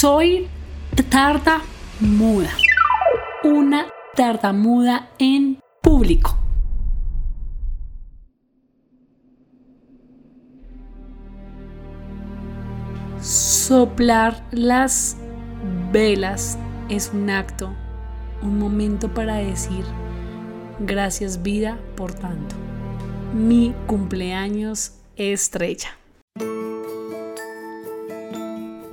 Soy tartamuda. Una tartamuda en público. Soplar las velas es un acto, un momento para decir gracias vida por tanto. Mi cumpleaños estrella.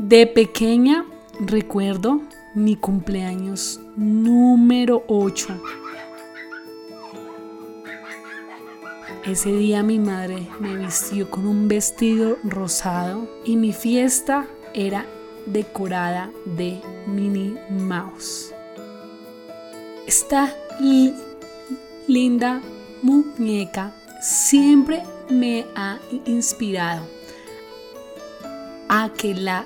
De pequeña recuerdo mi cumpleaños número 8. Ese día mi madre me vistió con un vestido rosado y mi fiesta era decorada de Minnie Mouse. Esta linda muñeca siempre me ha inspirado a que la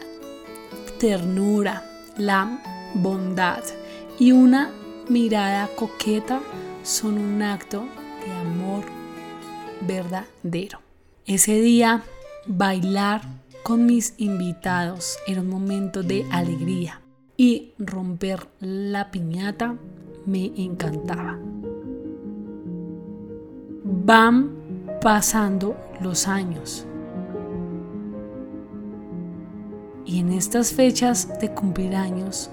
ternura, la bondad y una mirada coqueta son un acto de amor verdadero. Ese día, bailar con mis invitados era un momento de alegría y romper la piñata me encantaba. Van pasando los años. Estas fechas de cumplir años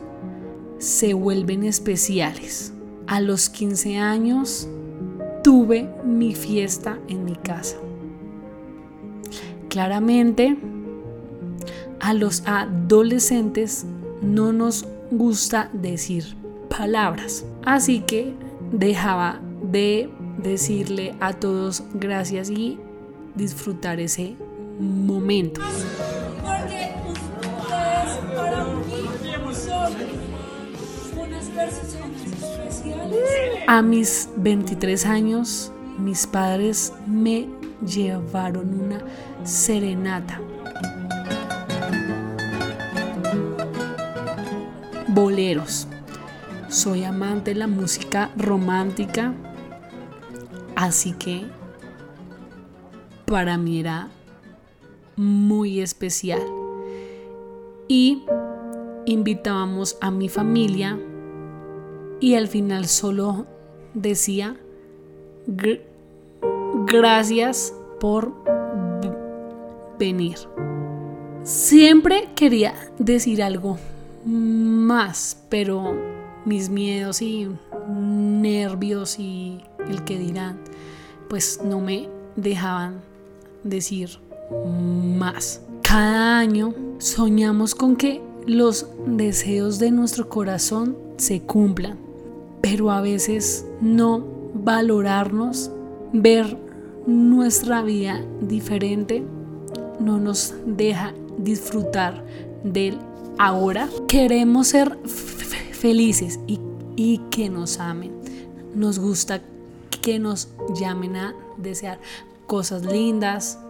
se vuelven especiales. A los 15 años tuve mi fiesta en mi casa. Claramente, a los adolescentes no nos gusta decir palabras. Así que dejaba de decirle a todos gracias y disfrutar ese momento. A mis 23 años, mis padres me llevaron una serenata. Boleros. Soy amante de la música romántica, así que para mí era muy especial. Y invitábamos a mi familia y al final solo decía gracias por venir. Siempre quería decir algo más, pero mis miedos y nervios y el que dirán, pues no me dejaban decir más. Cada año soñamos con que los deseos de nuestro corazón se cumplan pero a veces no valorarnos, ver nuestra vida diferente, no nos deja disfrutar del ahora. Queremos ser felices y, y que nos amen. Nos gusta que nos llamen a desear cosas lindas.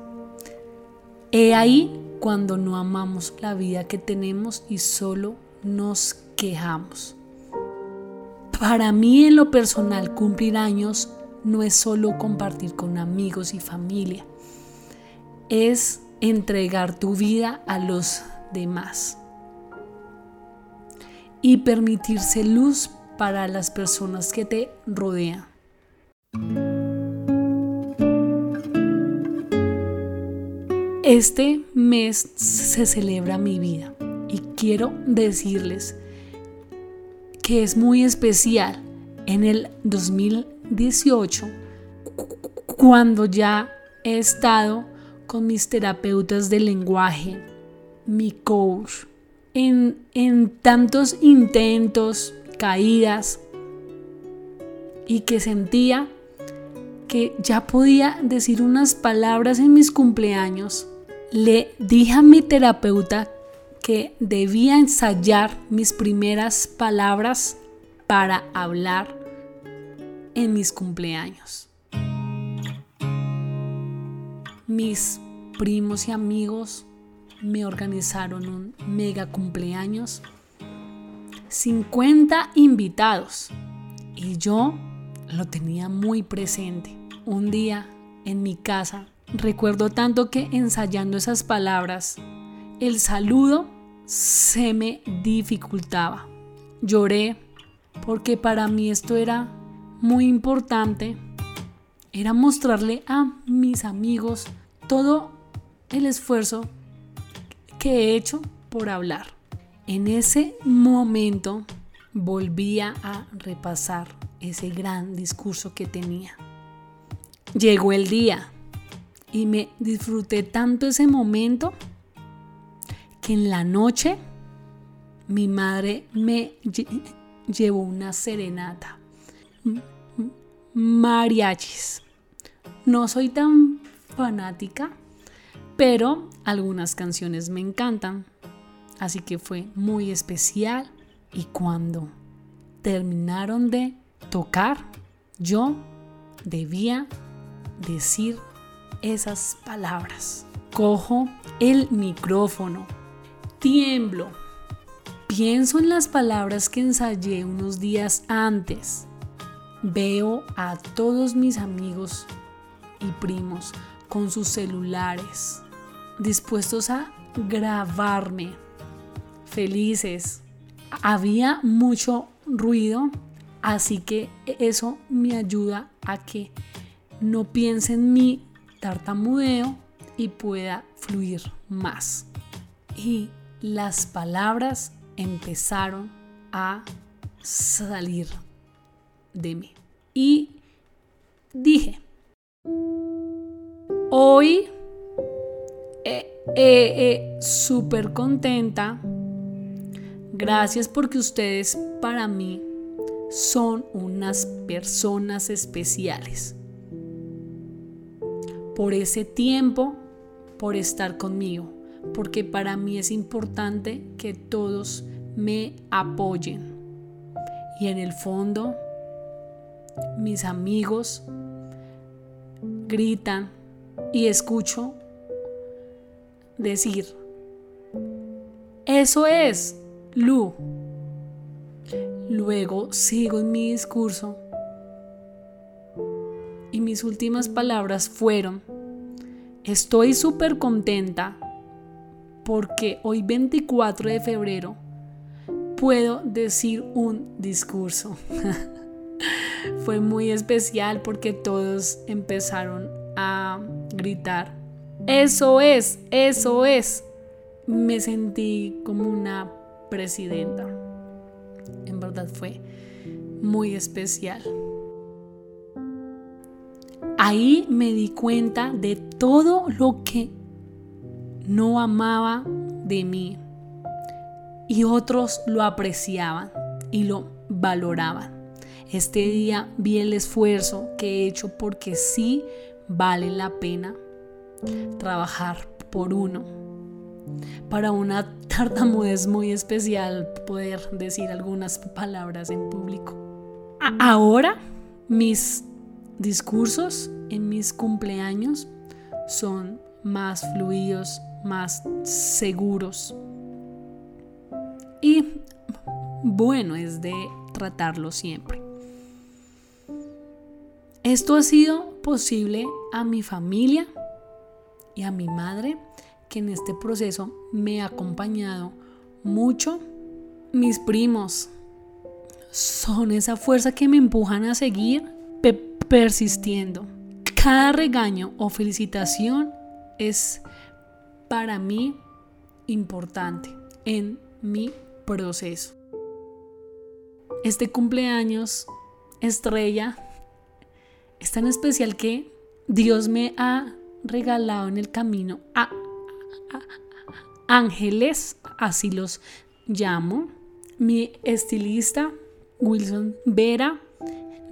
He ahí cuando no amamos la vida que tenemos y solo nos quejamos. Para mí en lo personal cumplir años no es solo compartir con amigos y familia, es entregar tu vida a los demás y permitirse luz para las personas que te rodean. Este mes se celebra mi vida y quiero decirles que es muy especial en el 2018 cuando ya he estado con mis terapeutas de lenguaje, mi coach, en, en tantos intentos, caídas, y que sentía que ya podía decir unas palabras en mis cumpleaños, le dije a mi terapeuta que debía ensayar mis primeras palabras para hablar en mis cumpleaños. Mis primos y amigos me organizaron un mega cumpleaños, 50 invitados y yo lo tenía muy presente. Un día en mi casa recuerdo tanto que ensayando esas palabras, el saludo se me dificultaba. Lloré porque para mí esto era muy importante. Era mostrarle a mis amigos todo el esfuerzo que he hecho por hablar. En ese momento volvía a repasar ese gran discurso que tenía. Llegó el día y me disfruté tanto ese momento que en la noche mi madre me llevó una serenata. Mariachis. No soy tan fanática, pero algunas canciones me encantan. Así que fue muy especial y cuando terminaron de tocar, yo debía decir esas palabras. Cojo el micrófono, tiemblo, pienso en las palabras que ensayé unos días antes. Veo a todos mis amigos y primos con sus celulares, dispuestos a grabarme, felices. Había mucho ruido, así que eso me ayuda a que no piense en mi tartamudeo y pueda fluir más. Y las palabras empezaron a salir de mí. Y dije, hoy eh, eh, súper contenta. Gracias porque ustedes para mí son unas personas especiales. Por ese tiempo, por estar conmigo, porque para mí es importante que todos me apoyen. Y en el fondo, mis amigos gritan y escucho decir, eso es, Lu. Luego sigo en mi discurso y mis últimas palabras fueron, estoy súper contenta porque hoy 24 de febrero puedo decir un discurso. Fue muy especial porque todos empezaron a gritar, eso es, eso es. Me sentí como una presidenta. En verdad fue muy especial. Ahí me di cuenta de todo lo que no amaba de mí y otros lo apreciaban y lo valoraban. Este día vi el esfuerzo que he hecho porque sí vale la pena trabajar por uno. Para una tartamudez muy especial poder decir algunas palabras en público. Ahora mis discursos en mis cumpleaños son más fluidos, más seguros. Y bueno, es de tratarlo siempre. Esto ha sido posible a mi familia y a mi madre, que en este proceso me ha acompañado mucho. Mis primos son esa fuerza que me empujan a seguir persistiendo. Cada regaño o felicitación es para mí importante en mi proceso. Este cumpleaños, estrella, es tan especial que Dios me ha regalado en el camino a, ángeles, así los llamo, mi estilista Wilson Vera,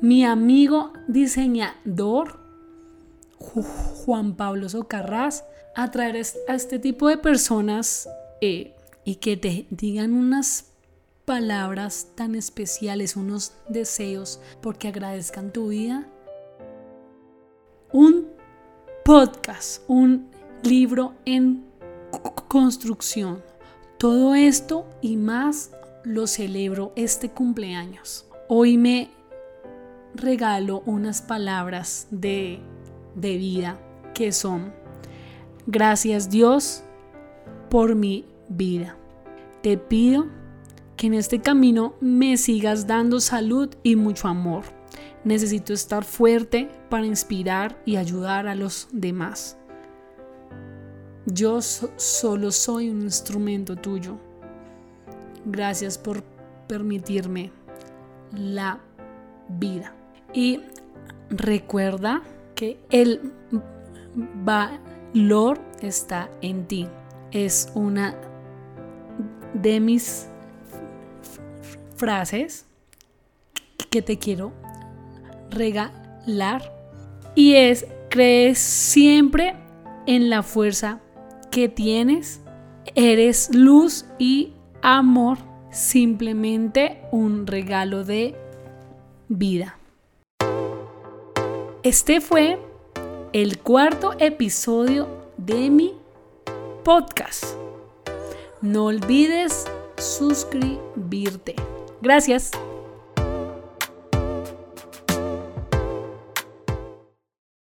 mi amigo diseñador Juan Pablo Socarrás, atraer a este tipo de personas eh, y que te digan unas palabras tan especiales, unos deseos, porque agradezcan tu vida. Un podcast, un libro en construcción. Todo esto y más lo celebro este cumpleaños. Hoy me regalo unas palabras de, de vida que son Gracias Dios por mi vida. Te pido que en este camino me sigas dando salud y mucho amor. Necesito estar fuerte para inspirar y ayudar a los demás. Yo solo soy un instrumento tuyo. Gracias por permitirme la vida. Y recuerda que el valor está en ti. Es una de mis frases que te quiero regalar y es crees siempre en la fuerza que tienes, eres luz y amor, simplemente un regalo de vida. Este fue el cuarto episodio de mi podcast. No olvides suscribirte. Gracias.